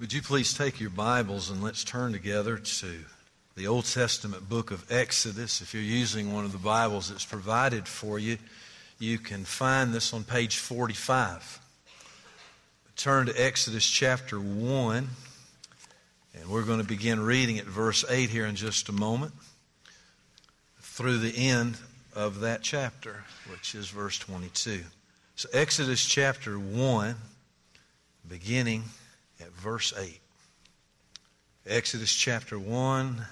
Would you please take your Bibles and let's turn together to the Old Testament book of Exodus. If you're using one of the Bibles that's provided for you, you can find this on page 45. Turn to Exodus chapter 1, and we're going to begin reading at verse 8 here in just a moment through the end of that chapter, which is verse 22. So, Exodus chapter 1, beginning at verse 8. Exodus chapter 1.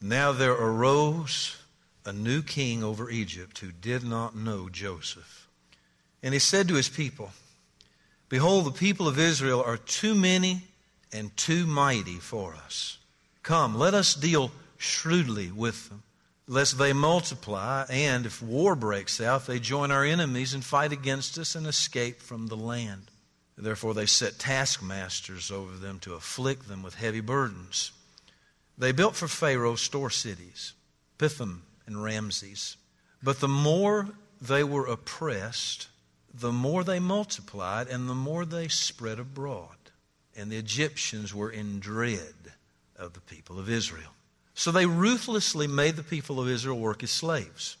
Now there arose a new king over Egypt who did not know Joseph. And he said to his people, Behold, the people of Israel are too many and too mighty for us. Come, let us deal shrewdly with them, lest they multiply, and if war breaks out, they join our enemies and fight against us and escape from the land. Therefore, they set taskmasters over them to afflict them with heavy burdens. They built for Pharaoh store cities, Pithom and Ramses. But the more they were oppressed, the more they multiplied and the more they spread abroad. And the Egyptians were in dread of the people of Israel. So they ruthlessly made the people of Israel work as slaves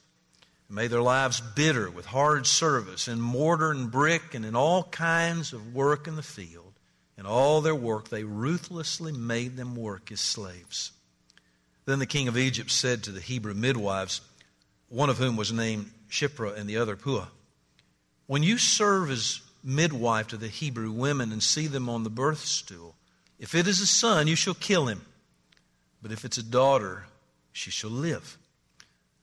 made their lives bitter with hard service in mortar and brick and in all kinds of work in the field. In all their work, they ruthlessly made them work as slaves. Then the king of Egypt said to the Hebrew midwives, one of whom was named Shiphrah and the other Puah, When you serve as midwife to the Hebrew women and see them on the birth stool, if it is a son, you shall kill him. But if it's a daughter, she shall live.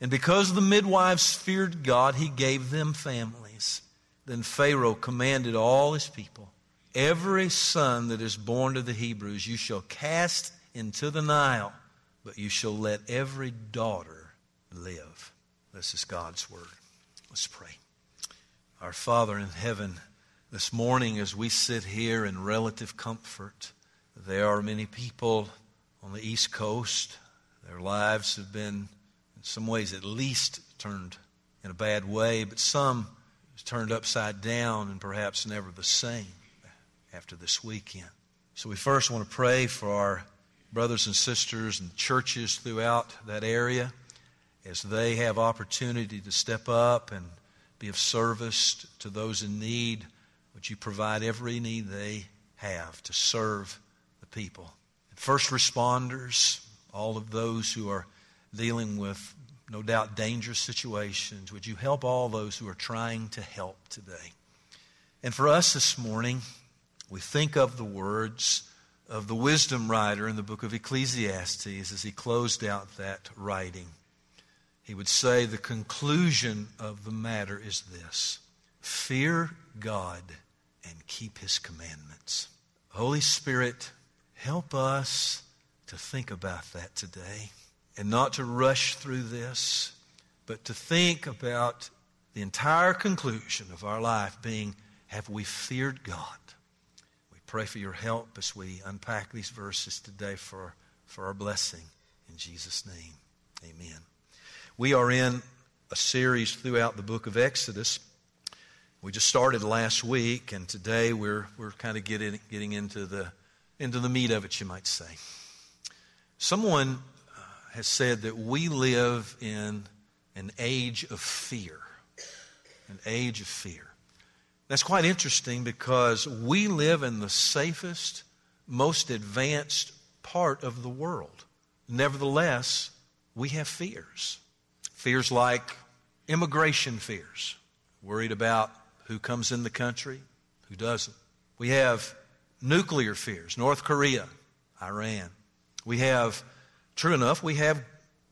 And because the midwives feared God, he gave them families. Then Pharaoh commanded all his people Every son that is born to the Hebrews you shall cast into the Nile, but you shall let every daughter live. This is God's word. Let's pray. Our Father in heaven, this morning as we sit here in relative comfort, there are many people on the East Coast. Their lives have been in some ways at least turned in a bad way, but some turned upside down and perhaps never the same after this weekend. So we first want to pray for our brothers and sisters and churches throughout that area as they have opportunity to step up and be of service to those in need. Would you provide every need they have to serve the people? First responders, all of those who are dealing with no doubt dangerous situations. Would you help all those who are trying to help today? And for us this morning, we think of the words of the wisdom writer in the book of Ecclesiastes as he closed out that writing. He would say the conclusion of the matter is this fear God and keep his commandments. Holy Spirit, help us to think about that today and not to rush through this, but to think about the entire conclusion of our life being have we feared God? We pray for your help as we unpack these verses today for, for our blessing. In Jesus' name, amen. We are in a series throughout the book of Exodus. We just started last week, and today we're, we're kind of getting, getting into, the, into the meat of it, you might say. Someone has said that we live in an age of fear. An age of fear. That's quite interesting because we live in the safest, most advanced part of the world. Nevertheless, we have fears. Fears like immigration fears, worried about who comes in the country, who doesn't. We have nuclear fears, North Korea, Iran. We have True enough, we have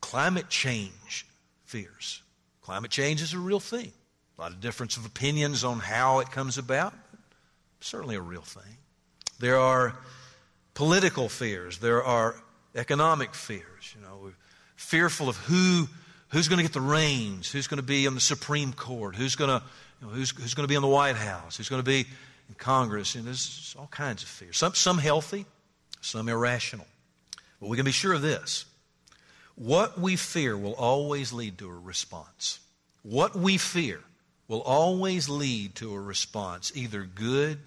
climate change fears. Climate change is a real thing. A lot of difference of opinions on how it comes about, but certainly a real thing. There are political fears, there are economic fears. You know, fearful of who, who's going to get the reins, who's going to be on the Supreme Court, who's going to, you know, who's, who's going to be in the White House, who's going to be in Congress. And there's all kinds of fears. Some, some healthy, some irrational. But we can be sure of this. What we fear will always lead to a response. What we fear will always lead to a response, either good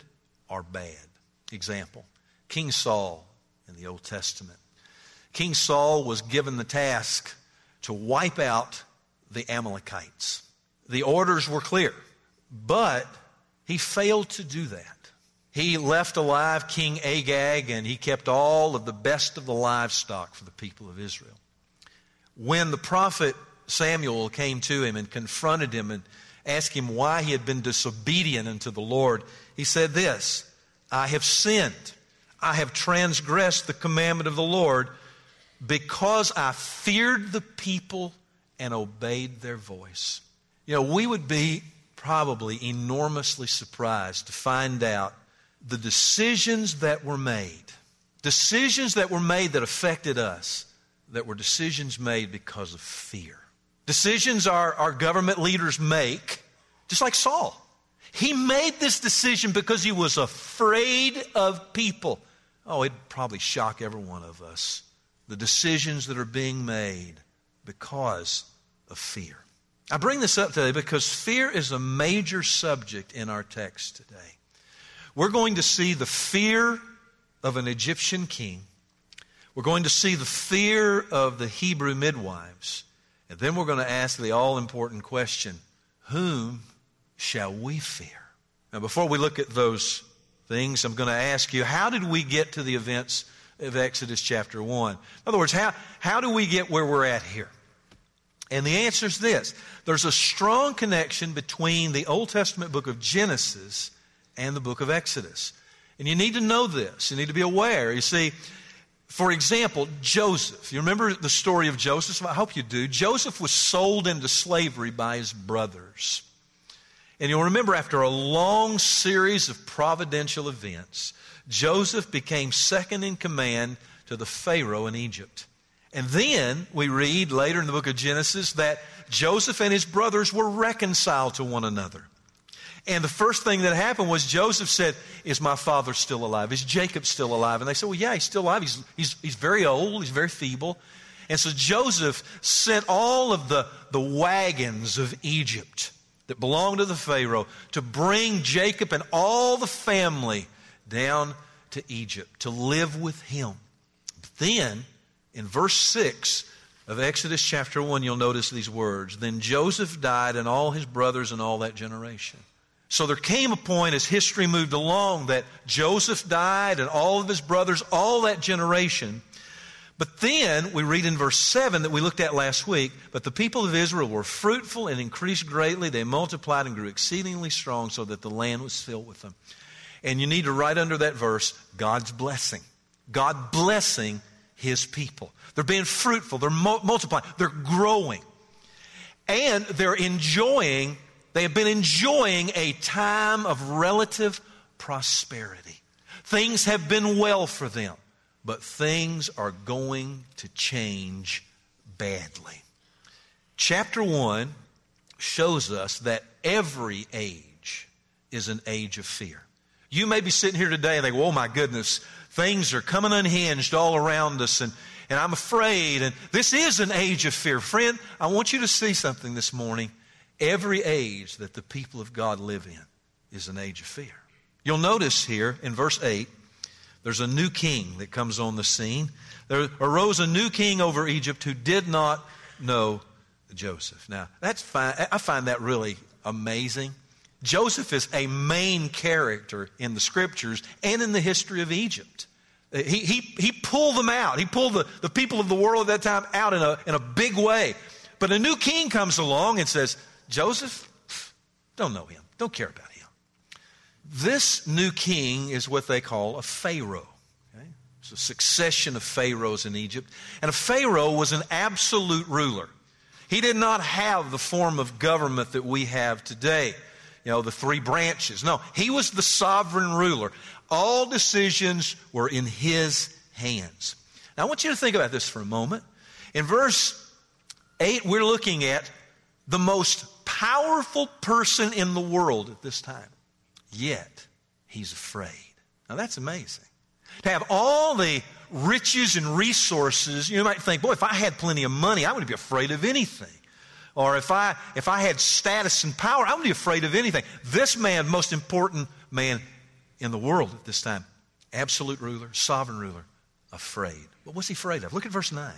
or bad. Example King Saul in the Old Testament. King Saul was given the task to wipe out the Amalekites. The orders were clear, but he failed to do that. He left alive King Agag and he kept all of the best of the livestock for the people of Israel. When the prophet Samuel came to him and confronted him and asked him why he had been disobedient unto the Lord, he said this I have sinned. I have transgressed the commandment of the Lord because I feared the people and obeyed their voice. You know, we would be probably enormously surprised to find out the decisions that were made, decisions that were made that affected us, that were decisions made because of fear. Decisions our, our government leaders make, just like Saul. He made this decision because he was afraid of people. Oh, it'd probably shock every one of us. The decisions that are being made because of fear. I bring this up today because fear is a major subject in our text today. We're going to see the fear of an Egyptian king. We're going to see the fear of the Hebrew midwives. And then we're going to ask the all important question whom shall we fear? Now, before we look at those things, I'm going to ask you how did we get to the events of Exodus chapter 1? In other words, how, how do we get where we're at here? And the answer is this there's a strong connection between the Old Testament book of Genesis and the book of Exodus. And you need to know this. You need to be aware. You see, for example, Joseph. You remember the story of Joseph? I hope you do. Joseph was sold into slavery by his brothers. And you'll remember after a long series of providential events, Joseph became second in command to the Pharaoh in Egypt. And then we read later in the book of Genesis that Joseph and his brothers were reconciled to one another. And the first thing that happened was Joseph said, Is my father still alive? Is Jacob still alive? And they said, Well, yeah, he's still alive. He's, he's, he's very old, he's very feeble. And so Joseph sent all of the, the wagons of Egypt that belonged to the Pharaoh to bring Jacob and all the family down to Egypt to live with him. But then, in verse 6 of Exodus chapter 1, you'll notice these words Then Joseph died, and all his brothers and all that generation. So there came a point as history moved along that Joseph died and all of his brothers, all that generation. But then we read in verse 7 that we looked at last week, but the people of Israel were fruitful and increased greatly. They multiplied and grew exceedingly strong so that the land was filled with them. And you need to write under that verse God's blessing. God blessing his people. They're being fruitful, they're multiplying, they're growing. And they're enjoying they have been enjoying a time of relative prosperity. Things have been well for them, but things are going to change badly. Chapter 1 shows us that every age is an age of fear. You may be sitting here today and think, oh my goodness, things are coming unhinged all around us and, and I'm afraid. And this is an age of fear. Friend, I want you to see something this morning. Every age that the people of God live in is an age of fear. You'll notice here in verse 8, there's a new king that comes on the scene. There arose a new king over Egypt who did not know Joseph. Now, that's fine. I find that really amazing. Joseph is a main character in the scriptures and in the history of Egypt. He, he, he pulled them out. He pulled the, the people of the world at that time out in a, in a big way. But a new king comes along and says, Joseph, don't know him, don't care about him. This new king is what they call a Pharaoh. Okay? It's a succession of pharaohs in Egypt. And a Pharaoh was an absolute ruler. He did not have the form of government that we have today, you know, the three branches. No, he was the sovereign ruler. All decisions were in his hands. Now, I want you to think about this for a moment. In verse 8, we're looking at the most powerful person in the world at this time. Yet, he's afraid. Now, that's amazing. To have all the riches and resources, you might think, boy, if I had plenty of money, I wouldn't be afraid of anything. Or if I, if I had status and power, I wouldn't be afraid of anything. This man, most important man in the world at this time, absolute ruler, sovereign ruler, afraid. What was he afraid of? Look at verse 9.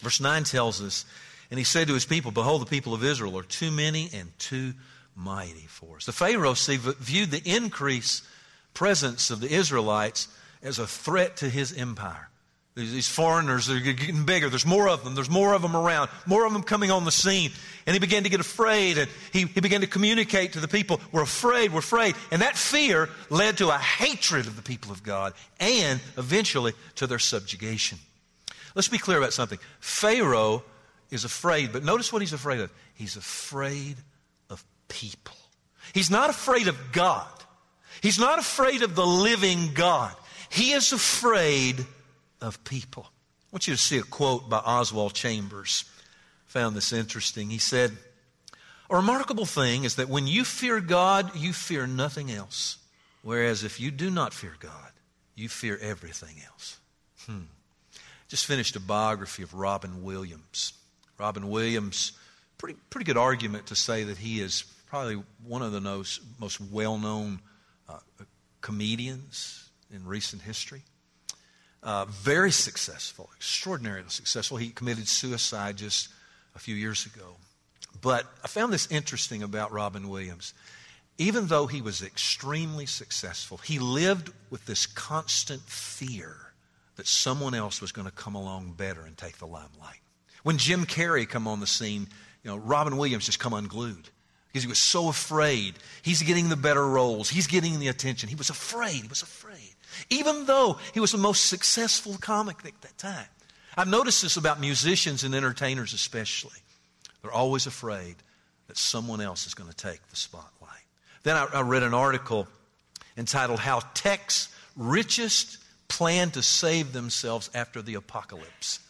Verse 9 tells us, and he said to his people, Behold, the people of Israel are too many and too mighty for us. The Pharaoh see, viewed the increased presence of the Israelites as a threat to his empire. These foreigners are getting bigger. There's more of them. There's more of them around. More of them coming on the scene. And he began to get afraid and he, he began to communicate to the people, we're afraid, we're afraid. And that fear led to a hatred of the people of God and eventually to their subjugation. Let's be clear about something. Pharaoh is afraid, but notice what he's afraid of. He's afraid of people. He's not afraid of God. He's not afraid of the living God. He is afraid of people. I want you to see a quote by Oswald Chambers. I found this interesting. He said, A remarkable thing is that when you fear God, you fear nothing else. Whereas if you do not fear God, you fear everything else. Hmm. Just finished a biography of Robin Williams. Robin Williams, pretty, pretty good argument to say that he is probably one of the most, most well known uh, comedians in recent history. Uh, very successful, extraordinarily successful. He committed suicide just a few years ago. But I found this interesting about Robin Williams. Even though he was extremely successful, he lived with this constant fear that someone else was going to come along better and take the limelight. When Jim Carrey come on the scene, you know, Robin Williams just come unglued because he was so afraid. He's getting the better roles. He's getting the attention. He was afraid. He was afraid even though he was the most successful comic at that time. I've noticed this about musicians and entertainers, especially. They're always afraid that someone else is going to take the spotlight. Then I, I read an article entitled How Tech's Richest Plan to Save Themselves After the Apocalypse.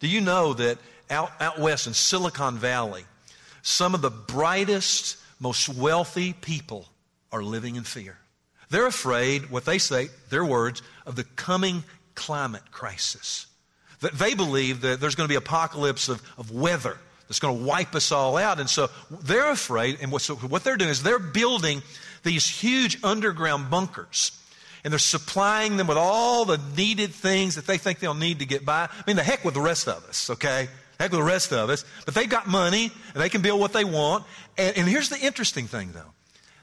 Do you know that out, out west in Silicon Valley, some of the brightest, most wealthy people are living in fear? They're afraid, what they say, their words, of the coming climate crisis. That they believe that there's going to be apocalypse of, of weather that's going to wipe us all out. And so they're afraid, and what, so what they're doing is they're building these huge underground bunkers. And they're supplying them with all the needed things that they think they'll need to get by. I mean, the heck with the rest of us, okay? Heck with the rest of us. But they've got money, and they can build what they want. And, and here's the interesting thing, though.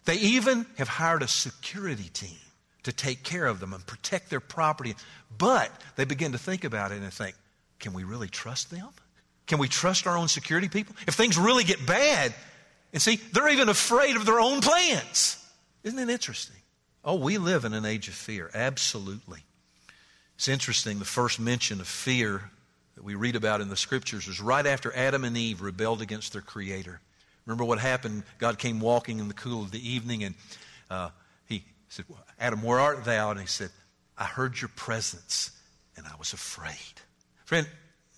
They even have hired a security team to take care of them and protect their property. But they begin to think about it and think, can we really trust them? Can we trust our own security people? If things really get bad, and see, they're even afraid of their own plans. Isn't it interesting? Oh, we live in an age of fear, absolutely. It's interesting, the first mention of fear that we read about in the scriptures is right after Adam and Eve rebelled against their Creator. Remember what happened? God came walking in the cool of the evening and uh, he said, Adam, where art thou? And he said, I heard your presence and I was afraid. Friend,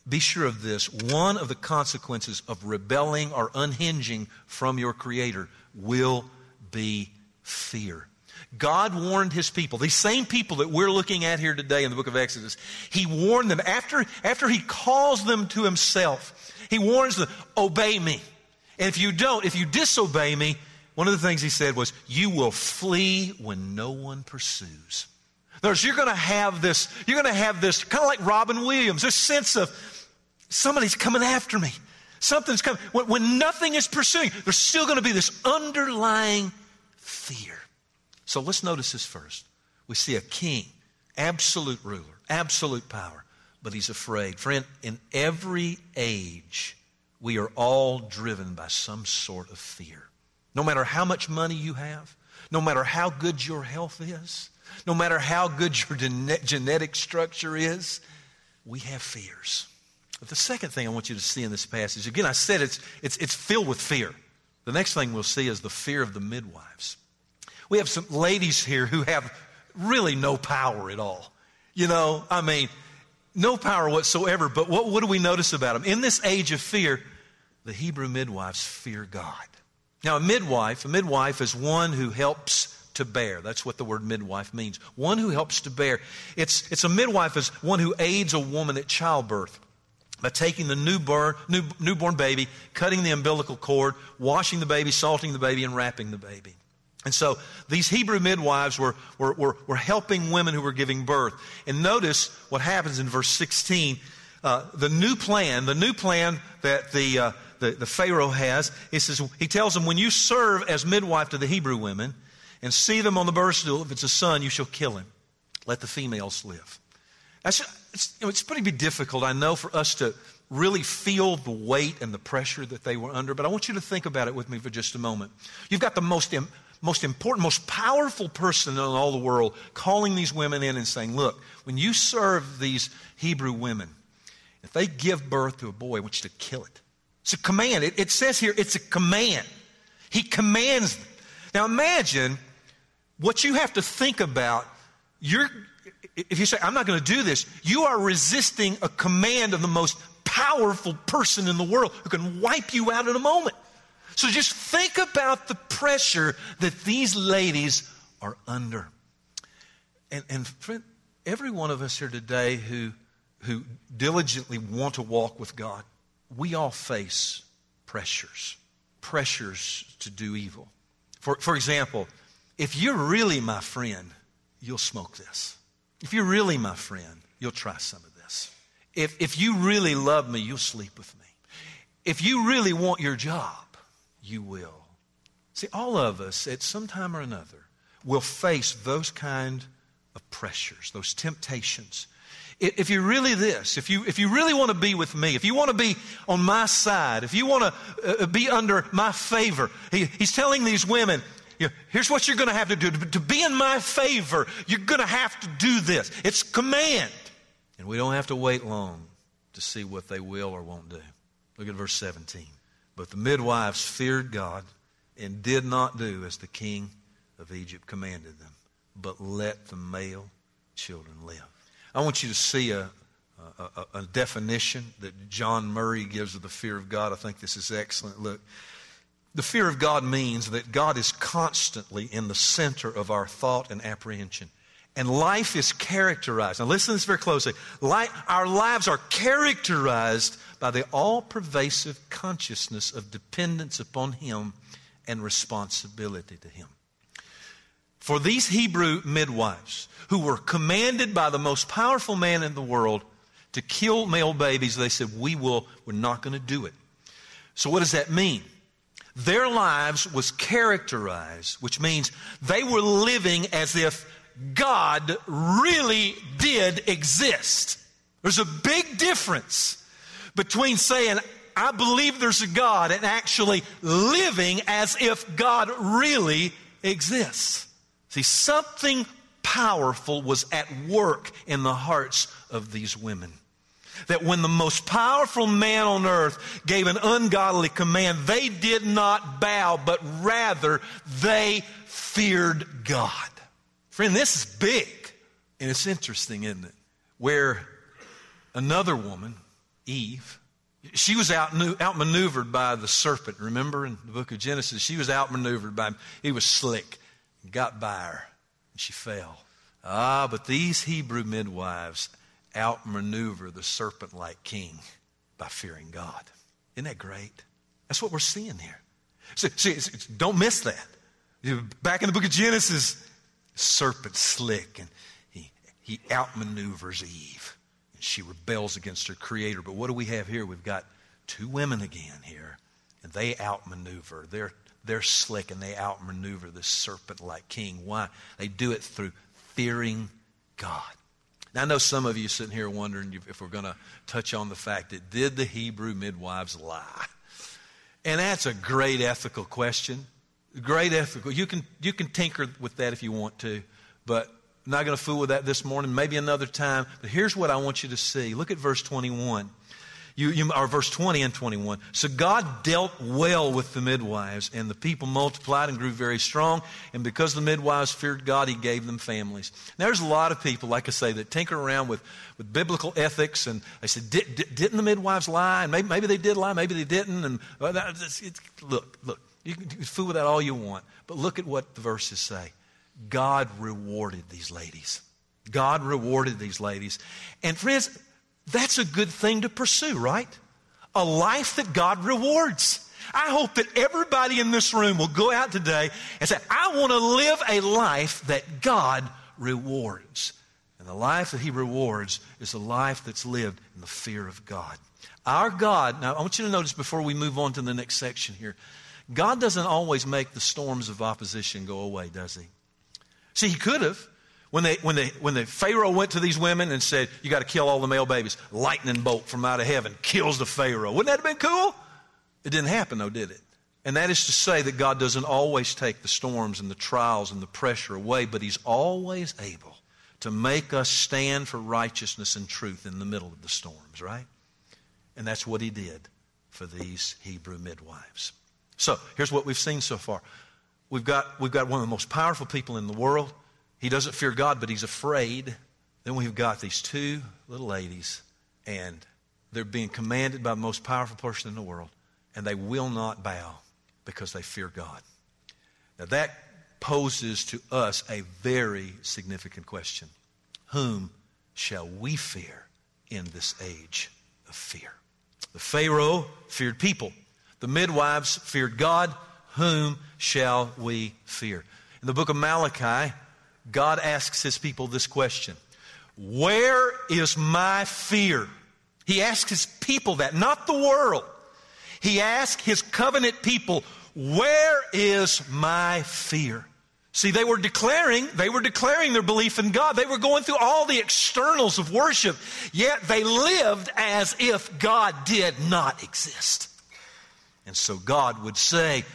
be sure of this. One of the consequences of rebelling or unhinging from your Creator will be fear. God warned his people, these same people that we're looking at here today in the book of Exodus, he warned them after, after he calls them to himself, he warns them, obey me. And if you don't, if you disobey me, one of the things he said was, You will flee when no one pursues. Words, you're going to have this, you're going to have this, kind of like Robin Williams, this sense of somebody's coming after me. Something's coming. When, when nothing is pursuing, there's still going to be this underlying fear. So let's notice this first. We see a king, absolute ruler, absolute power, but he's afraid. Friend, in every age, we are all driven by some sort of fear. No matter how much money you have, no matter how good your health is, no matter how good your genetic structure is, we have fears. But the second thing I want you to see in this passage, again, I said it's, it's, it's filled with fear. The next thing we'll see is the fear of the midwives. We have some ladies here who have really no power at all. You know, I mean, no power whatsoever. But what, what do we notice about them? In this age of fear, the Hebrew midwives fear God. Now, a midwife, a midwife is one who helps to bear. That's what the word midwife means. One who helps to bear. It's, it's a midwife is one who aids a woman at childbirth by taking the newborn, new, newborn baby, cutting the umbilical cord, washing the baby, salting the baby, and wrapping the baby. And so these Hebrew midwives were, were, were, were helping women who were giving birth. And notice what happens in verse 16. Uh, the new plan, the new plan that the, uh, the, the Pharaoh has, he says, he tells them, when you serve as midwife to the Hebrew women and see them on the birth stool, if it's a son, you shall kill him. Let the females live. That's, it's, you know, it's pretty difficult, I know, for us to really feel the weight and the pressure that they were under, but I want you to think about it with me for just a moment. You've got the most, most important, most powerful person in all the world calling these women in and saying, Look, when you serve these Hebrew women, if they give birth to a boy, I want you to kill it. It's a command. It, it says here, it's a command. He commands them. Now imagine what you have to think about. You're, if you say, I'm not going to do this, you are resisting a command of the most powerful person in the world who can wipe you out in a moment. So just think about the pressure that these ladies are under. And, and friend, every one of us here today who, who diligently want to walk with God, we all face pressures, pressures to do evil. For, for example, if you're really my friend, you'll smoke this. If you're really my friend, you'll try some of this. If, if you really love me, you'll sleep with me. If you really want your job, you will. See, all of us at some time or another will face those kind of pressures, those temptations if you're really this, if you, if you really want to be with me, if you want to be on my side, if you want to uh, be under my favor, he, he's telling these women, you know, here's what you're going to have to do. To, to be in my favor, you're going to have to do this. It's command. And we don't have to wait long to see what they will or won't do. Look at verse 17. But the midwives feared God and did not do as the king of Egypt commanded them, but let the male children live. I want you to see a, a, a, definition that John Murray gives of the fear of God. I think this is excellent. Look, the fear of God means that God is constantly in the center of our thought and apprehension. And life is characterized. Now, listen to this very closely. Life, our lives are characterized by the all pervasive consciousness of dependence upon Him and responsibility to Him. For these Hebrew midwives, who were commanded by the most powerful man in the world to kill male babies, they said, We will, we're not going to do it. So, what does that mean? Their lives was characterized, which means they were living as if God really did exist. There's a big difference between saying, I believe there's a God, and actually living as if God really exists. See, something powerful was at work in the hearts of these women. That when the most powerful man on earth gave an ungodly command, they did not bow, but rather they feared God. Friend, this is big. And it's interesting, isn't it? Where another woman, Eve, she was out, outmaneuvered by the serpent. Remember in the book of Genesis? She was outmaneuvered by him. He was slick got by her, and she fell. Ah, but these Hebrew midwives outmaneuver the serpent like king by fearing God. Isn't that great? That's what we're seeing here. See, see don't miss that. Back in the book of Genesis, serpent slick, and he, he outmaneuvers Eve, and she rebels against her creator. But what do we have here? We've got two women again here, and they outmaneuver. They're they're slick and they outmaneuver the serpent like king. Why? They do it through fearing God. Now, I know some of you sitting here wondering if we're going to touch on the fact that did the Hebrew midwives lie? And that's a great ethical question. Great ethical. You can, you can tinker with that if you want to, but not going to fool with that this morning. Maybe another time. But here's what I want you to see. Look at verse 21. You, you, or verse 20 and 21. So God dealt well with the midwives, and the people multiplied and grew very strong. And because the midwives feared God, He gave them families. Now, there's a lot of people, like I say, that tinker around with, with biblical ethics, and they said, did, not the midwives lie? And maybe, maybe they did lie, maybe they didn't. And well, that, it's, it's, look, look, you can fool with that all you want, but look at what the verses say. God rewarded these ladies. God rewarded these ladies. And friends, that's a good thing to pursue, right? A life that God rewards. I hope that everybody in this room will go out today and say, I want to live a life that God rewards. And the life that He rewards is a life that's lived in the fear of God. Our God, now I want you to notice before we move on to the next section here, God doesn't always make the storms of opposition go away, does He? See, He could have. When, they, when, they, when the Pharaoh went to these women and said, You got to kill all the male babies, lightning bolt from out of heaven kills the Pharaoh. Wouldn't that have been cool? It didn't happen, though, did it? And that is to say that God doesn't always take the storms and the trials and the pressure away, but He's always able to make us stand for righteousness and truth in the middle of the storms, right? And that's what He did for these Hebrew midwives. So here's what we've seen so far. We've got, we've got one of the most powerful people in the world he doesn't fear God, but he's afraid. Then we've got these two little ladies, and they're being commanded by the most powerful person in the world, and they will not bow because they fear God. Now, that poses to us a very significant question Whom shall we fear in this age of fear? The Pharaoh feared people, the midwives feared God. Whom shall we fear? In the book of Malachi, God asks his people this question Where is my fear? He asks his people that, not the world. He asks his covenant people, Where is my fear? See, they were declaring, they were declaring their belief in God. They were going through all the externals of worship, yet they lived as if God did not exist. And so God would say,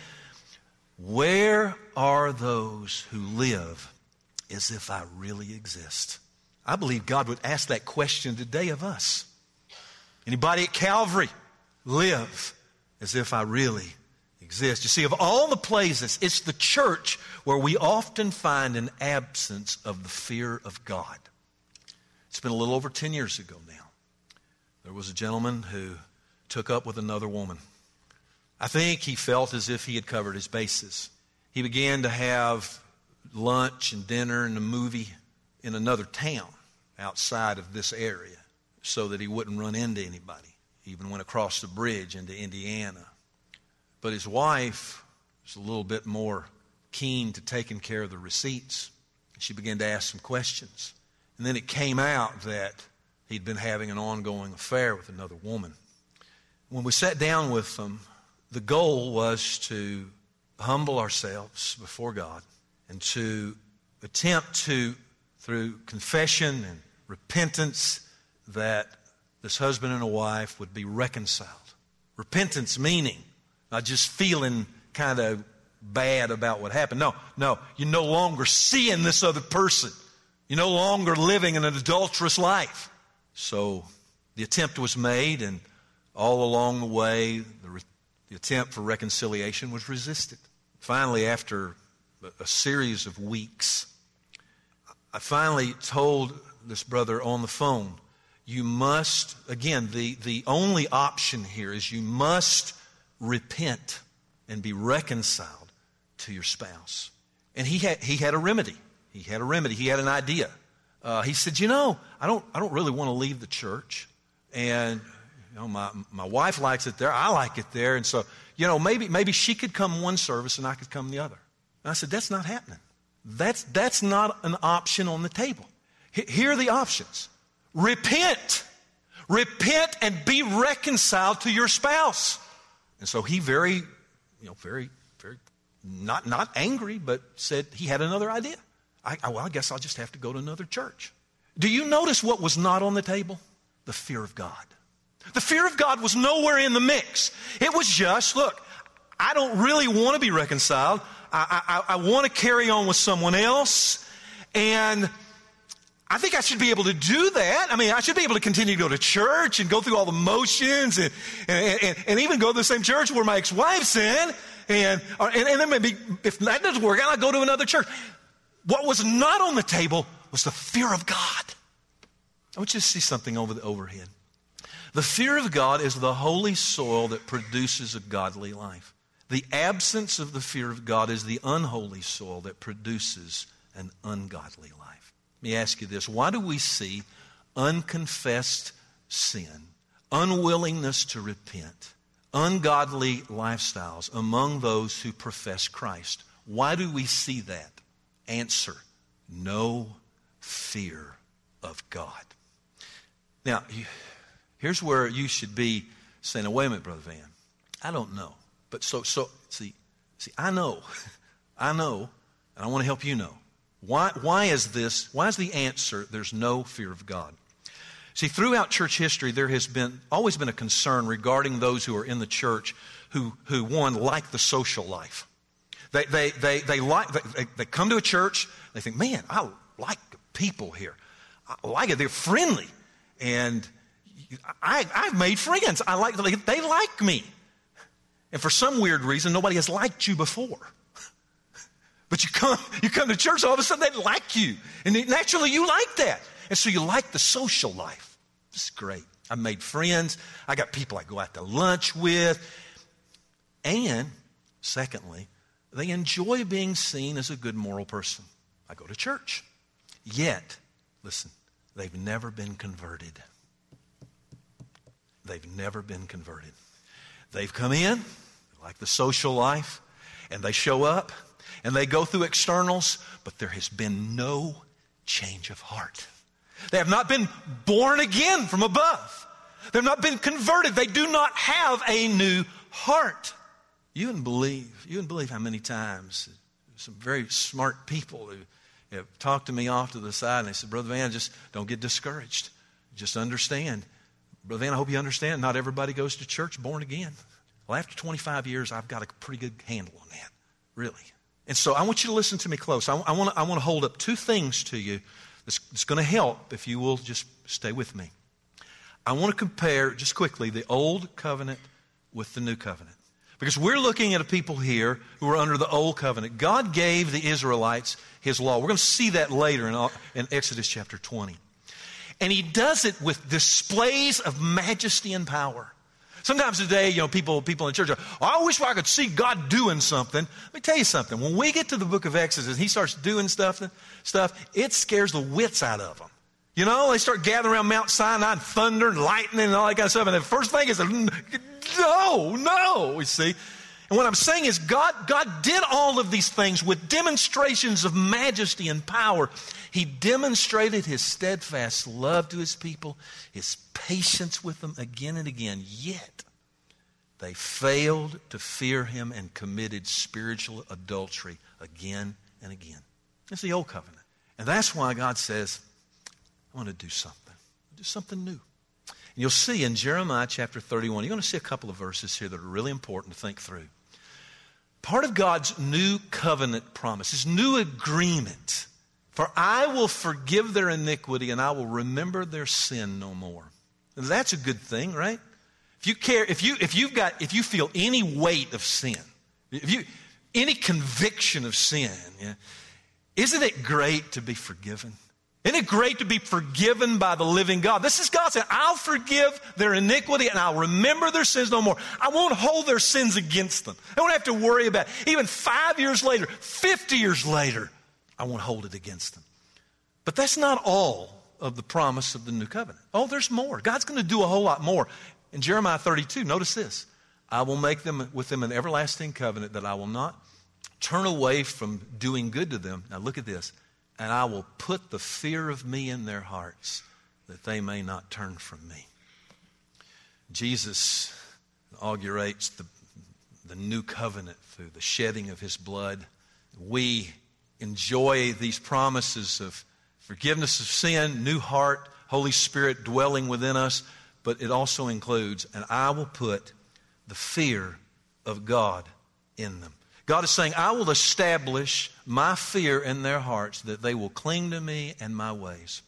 Where are those who live as if I really exist? I believe God would ask that question today of us. Anybody at Calvary live as if I really exist? You see, of all the places, it's the church where we often find an absence of the fear of God. It's been a little over 10 years ago now. There was a gentleman who took up with another woman. I think he felt as if he had covered his bases. He began to have lunch and dinner and a movie in another town outside of this area so that he wouldn't run into anybody. He even went across the bridge into Indiana. But his wife was a little bit more keen to taking care of the receipts. She began to ask some questions. And then it came out that he'd been having an ongoing affair with another woman. When we sat down with them, the goal was to humble ourselves before God and to attempt to, through confession and repentance, that this husband and a wife would be reconciled. Repentance meaning not just feeling kind of bad about what happened. No, no, you're no longer seeing this other person. You're no longer living in an adulterous life. So the attempt was made, and all along the way, the, the attempt for reconciliation was resisted. Finally, after a series of weeks, I finally told this brother on the phone, you must, again, the, the only option here is you must repent and be reconciled to your spouse. And he had, he had a remedy. He had a remedy. He had an idea. Uh, he said, You know, I don't, I don't really want to leave the church. And, you know, my, my wife likes it there. I like it there. And so, you know, maybe, maybe she could come one service and I could come the other. And I said, That's not happening. That's, that's not an option on the table. Here are the options repent. Repent and be reconciled to your spouse. And so he very, you know, very, very, not, not angry, but said he had another idea. I, I, well, I guess I'll just have to go to another church. Do you notice what was not on the table? The fear of God. The fear of God was nowhere in the mix. It was just, look, I don't really want to be reconciled. I, I, I want to carry on with someone else. And I think I should be able to do that. I mean, I should be able to continue to go to church and go through all the motions and, and, and, and even go to the same church where my ex-wife's in. And, and, and then maybe if that doesn't work out, I'll go to another church. What was not on the table was the fear of God. I want you to see something over the overhead. The fear of God is the holy soil that produces a godly life. The absence of the fear of God is the unholy soil that produces an ungodly life. Let me ask you this why do we see unconfessed sin, unwillingness to repent, ungodly lifestyles among those who profess Christ? Why do we see that? Answer no fear of God. Now, here's where you should be saying, wait a minute, Brother Van. I don't know. But so, so, see, see, I know, I know, and I want to help you know. Why, why is this, why is the answer there's no fear of God? See, throughout church history, there has been, always been a concern regarding those who are in the church who, who one, like the social life. They, they, they, they, like, they, they come to a church, they think, man, I like people here. I like it. They're friendly. And I, I've made friends. I like, they like me. And for some weird reason, nobody has liked you before. But you come, you come to church, all of a sudden they like you. And naturally you like that. And so you like the social life. This is great. I made friends. I got people I go out to lunch with. And secondly, they enjoy being seen as a good moral person. I go to church. Yet, listen, they've never been converted. They've never been converted. They've come in, like the social life, and they show up and they go through externals, but there has been no change of heart. They have not been born again from above. They've not been converted. They do not have a new heart. You wouldn't believe, you wouldn't believe how many times some very smart people who have talked to me off to the side and they said, Brother Van, just don't get discouraged. Just understand. Brother Van, I hope you understand, not everybody goes to church born again. Well, after 25 years, I've got a pretty good handle on that, really. And so I want you to listen to me close. I, I want to hold up two things to you that's, that's going to help if you will just stay with me. I want to compare, just quickly, the old covenant with the new covenant. Because we're looking at a people here who are under the old covenant. God gave the Israelites his law. We're going to see that later in, in Exodus chapter 20. And he does it with displays of majesty and power. Sometimes today, you know, people, people in church are, oh, I wish I could see God doing something. Let me tell you something. When we get to the book of Exodus, he starts doing stuff, stuff, it scares the wits out of them. You know, they start gathering around Mount Sinai and thunder and lightning and all that kind of stuff. And the first thing is, no, no, you see. And what I'm saying is God, God did all of these things with demonstrations of majesty and power. He demonstrated his steadfast love to his people, his patience with them again and again. Yet, they failed to fear him and committed spiritual adultery again and again. It's the old covenant. And that's why God says, I want to do something. Do something new. And you'll see in Jeremiah chapter 31, you're going to see a couple of verses here that are really important to think through. Part of God's new covenant promise, his new agreement, for I will forgive their iniquity and I will remember their sin no more. And that's a good thing, right? If you care, if you if you've got if you feel any weight of sin, if you any conviction of sin, yeah, isn't it great to be forgiven? Isn't it great to be forgiven by the living God? This is God saying, I'll forgive their iniquity and I'll remember their sins no more. I won't hold their sins against them. I won't have to worry about it. Even five years later, 50 years later, I won't hold it against them. But that's not all of the promise of the new covenant. Oh, there's more. God's going to do a whole lot more. In Jeremiah 32, notice this I will make them with them an everlasting covenant that I will not turn away from doing good to them. Now, look at this and I will put the fear of me in their hearts that they may not turn from me. Jesus inaugurates the, the new covenant through the shedding of his blood. We enjoy these promises of forgiveness of sin, new heart, Holy Spirit dwelling within us, but it also includes, and I will put the fear of God in them. God is saying, I will establish my fear in their hearts that they will cling to me and my ways.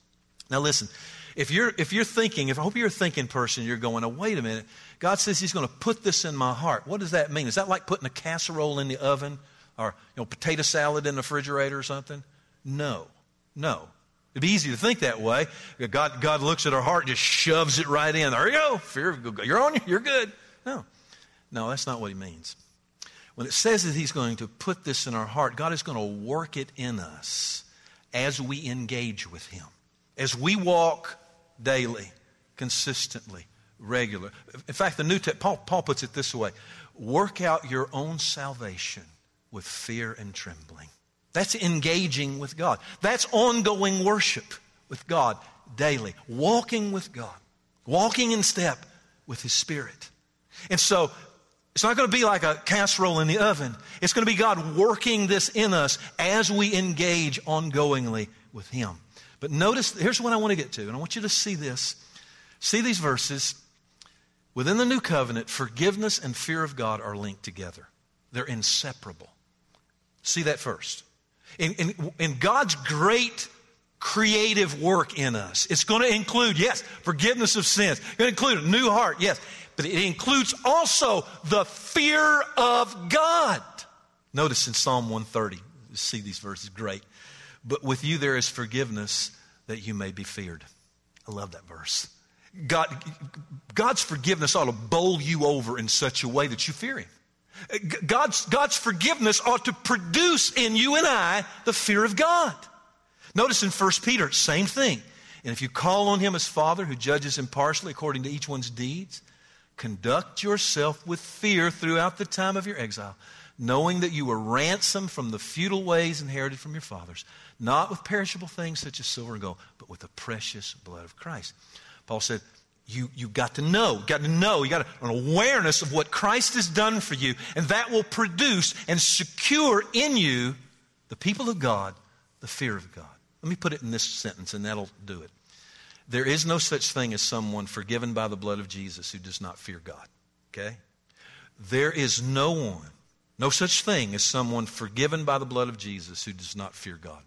Now, listen, if you're, if you're thinking, if I hope you're a thinking person, you're going, oh, wait a minute. God says He's going to put this in my heart. What does that mean? Is that like putting a casserole in the oven or you know, potato salad in the refrigerator or something? No, no. It'd be easy to think that way. God, God looks at our heart and just shoves it right in. There you go. Fear, you're on. You're good. No, no, that's not what he means. When it says that he's going to put this in our heart, God is going to work it in us as we engage with him, as we walk daily, consistently, regular. In fact, the New Testament, Paul, Paul puts it this way: work out your own salvation with fear and trembling. That's engaging with God. That's ongoing worship with God daily, walking with God, walking in step with His Spirit. And so, it's not going to be like a casserole in the oven. It's going to be God working this in us as we engage ongoingly with Him. But notice, here's what I want to get to, and I want you to see this. See these verses. Within the new covenant, forgiveness and fear of God are linked together, they're inseparable. See that first in, in, in God's great creative work in us. It's going to include, yes, forgiveness of sins. It's going to include a new heart, yes. But it includes also the fear of God. Notice in Psalm 130, you see these verses, great. But with you there is forgiveness that you may be feared. I love that verse. God, God's forgiveness ought to bowl you over in such a way that you fear Him. God's, God's forgiveness ought to produce in you and I the fear of God. Notice in 1 Peter, same thing. And if you call on him as Father who judges impartially according to each one's deeds, conduct yourself with fear throughout the time of your exile, knowing that you were ransomed from the futile ways inherited from your fathers, not with perishable things such as silver and gold, but with the precious blood of Christ. Paul said, you, you got to know, got to know, you got an awareness of what Christ has done for you, and that will produce and secure in you, the people of God, the fear of God. Let me put it in this sentence, and that'll do it. There is no such thing as someone forgiven by the blood of Jesus who does not fear God. Okay? There is no one, no such thing as someone forgiven by the blood of Jesus who does not fear God.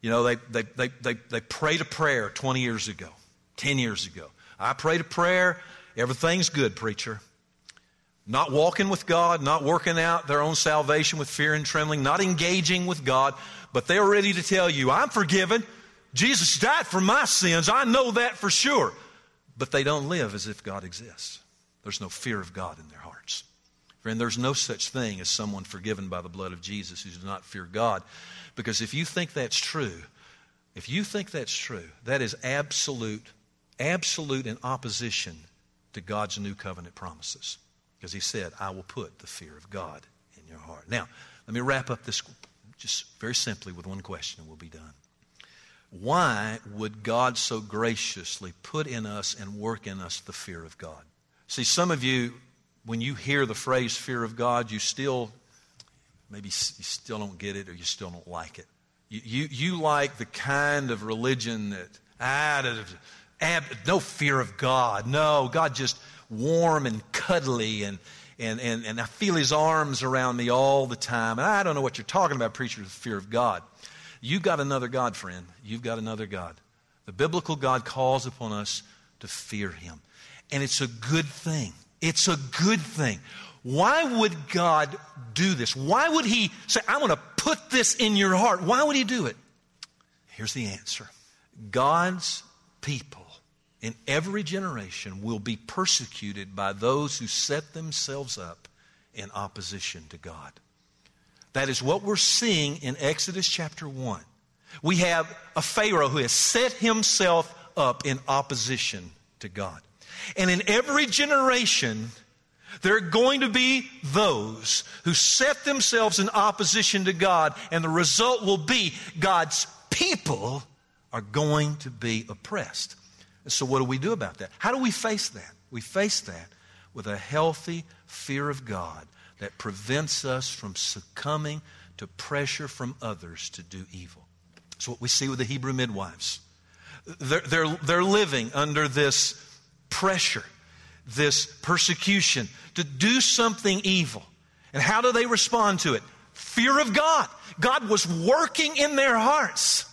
You know, they, they, they, they, they prayed a prayer 20 years ago, 10 years ago. I prayed a prayer. Everything's good, preacher. Not walking with God, not working out their own salvation with fear and trembling, not engaging with God, but they're ready to tell you, I'm forgiven. Jesus died for my sins. I know that for sure. But they don't live as if God exists. There's no fear of God in their hearts. Friend, there's no such thing as someone forgiven by the blood of Jesus who does not fear God. Because if you think that's true, if you think that's true, that is absolute absolute in opposition to God's new covenant promises. Because he said, I will put the fear of God in your heart. Now, let me wrap up this just very simply with one question and we'll be done. Why would God so graciously put in us and work in us the fear of God? See, some of you, when you hear the phrase fear of God, you still, maybe you still don't get it or you still don't like it. You, you, you like the kind of religion that, ah, no fear of God. No, God just warm and cuddly and, and, and, and I feel his arms around me all the time. And I don't know what you're talking about, preacher, with fear of God. You've got another God, friend. You've got another God. The biblical God calls upon us to fear him. And it's a good thing. It's a good thing. Why would God do this? Why would he say, I want to put this in your heart? Why would he do it? Here's the answer God's people in every generation will be persecuted by those who set themselves up in opposition to God. That is what we're seeing in Exodus chapter 1. We have a Pharaoh who has set himself up in opposition to God. And in every generation, there are going to be those who set themselves in opposition to God, and the result will be God's people are going to be oppressed. So, what do we do about that? How do we face that? We face that with a healthy fear of God that prevents us from succumbing to pressure from others to do evil. That's what we see with the Hebrew midwives. They're, they're, they're living under this pressure, this persecution to do something evil. And how do they respond to it? Fear of God. God was working in their hearts.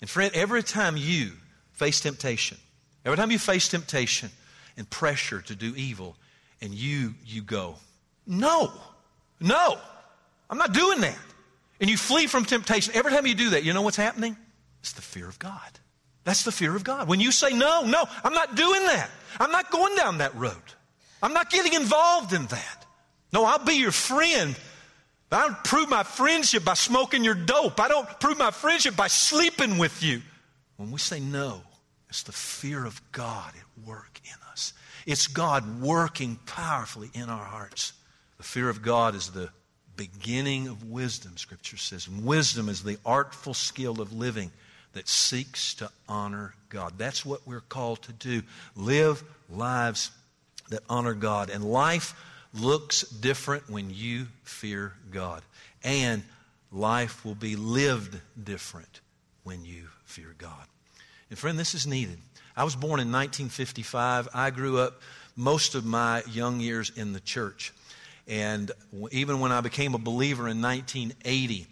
And friend, every time you face temptation, every time you face temptation and pressure to do evil, and you you go, no, no, I'm not doing that. And you flee from temptation. Every time you do that, you know what's happening? It's the fear of God. That's the fear of God. When you say, no, no, I'm not doing that. I'm not going down that road. I'm not getting involved in that. No, I'll be your friend. I don't prove my friendship by smoking your dope. I don't prove my friendship by sleeping with you. When we say no, it's the fear of God at work in us. It's God working powerfully in our hearts. The fear of God is the beginning of wisdom, Scripture says. And wisdom is the artful skill of living that seeks to honor God. That's what we're called to do. Live lives that honor God. And life looks different when you fear God. And life will be lived different when you fear God. And friend, this is needed. I was born in 1955. I grew up most of my young years in the church. And even when I became a believer in 1980,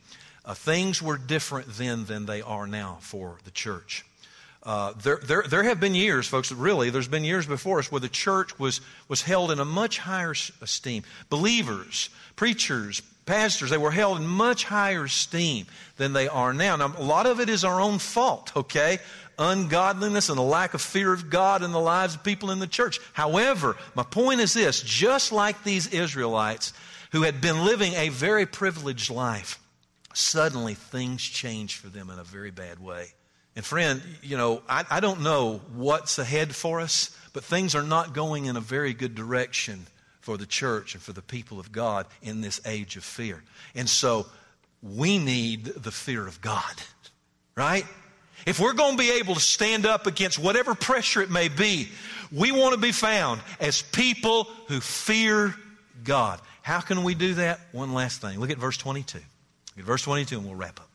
uh, things were different then than they are now for the church. Uh, there, there, there have been years, folks, really, there's been years before us where the church was, was held in a much higher esteem. Believers, preachers, pastors, they were held in much higher esteem than they are now. Now, a lot of it is our own fault, okay? Ungodliness and a lack of fear of God in the lives of people in the church. However, my point is this just like these Israelites who had been living a very privileged life, suddenly things changed for them in a very bad way. And friend, you know, I, I don't know what's ahead for us, but things are not going in a very good direction for the church and for the people of God in this age of fear. And so we need the fear of God, right? If we're going to be able to stand up against whatever pressure it may be, we want to be found as people who fear God. How can we do that? One last thing. Look at verse 22. Look at verse 22 and we'll wrap up.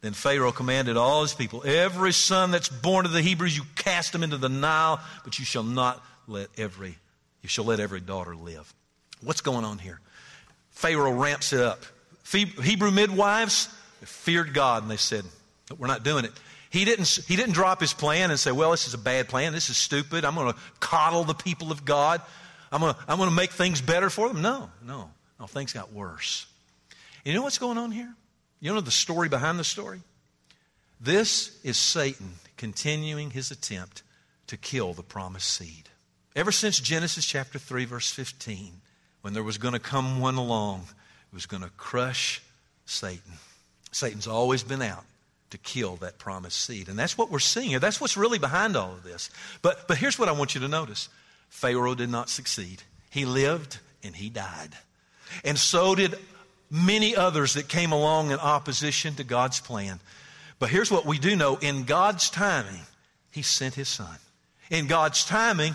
Then Pharaoh commanded all his people, Every son that's born of the Hebrews, you cast him into the Nile, but you shall not let every, you shall let every daughter live. What's going on here? Pharaoh ramps it up. Hebrew midwives feared God and they said, We're not doing it. He didn't, he didn't drop his plan and say, Well, this is a bad plan. This is stupid. I'm going to coddle the people of God. I'm going to, I'm going to make things better for them. No, no, no. Things got worse. You know what's going on here? You know the story behind the story? This is Satan continuing his attempt to kill the promised seed. Ever since Genesis chapter 3, verse 15, when there was going to come one along who was going to crush Satan, Satan's always been out to kill that promised seed. And that's what we're seeing here. That's what's really behind all of this. But, but here's what I want you to notice Pharaoh did not succeed, he lived and he died. And so did many others that came along in opposition to God's plan. But here's what we do know in God's timing, He sent His Son. In God's timing,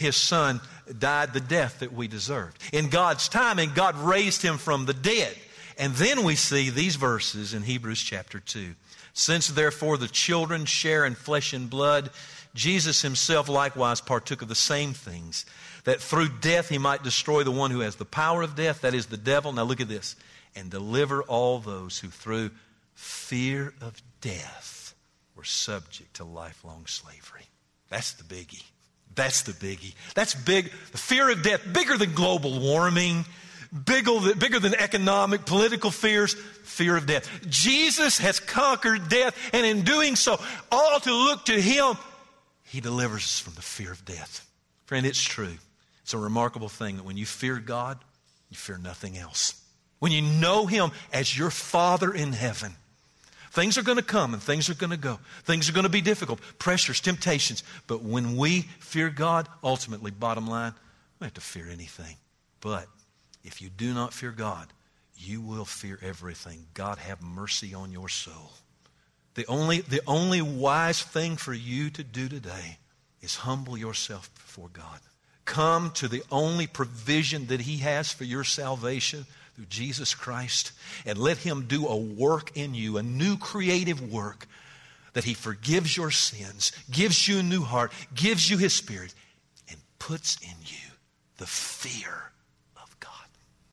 His Son died the death that we deserved. In God's timing, God raised Him from the dead. And then we see these verses in Hebrews chapter 2. Since therefore the children share in flesh and blood, Jesus himself likewise partook of the same things, that through death he might destroy the one who has the power of death, that is the devil. Now look at this and deliver all those who through fear of death were subject to lifelong slavery. That's the biggie. That's the biggie. That's big. The fear of death, bigger than global warming, bigger, than economic, political fears, fear of death. Jesus has conquered death, and in doing so, all to look to Him, He delivers us from the fear of death. Friend, it's true. It's a remarkable thing that when you fear God, you fear nothing else. When you know Him as your Father in heaven, things are going to come and things are going to go. Things are going to be difficult, pressures, temptations. But when we fear God, ultimately, bottom line, we have to fear anything. But if you do not fear God, you will fear everything. God have mercy on your soul. The only, the only wise thing for you to do today is humble yourself before God. Come to the only provision that He has for your salvation through Jesus Christ and let Him do a work in you, a new creative work that He forgives your sins, gives you a new heart, gives you His Spirit, and puts in you the fear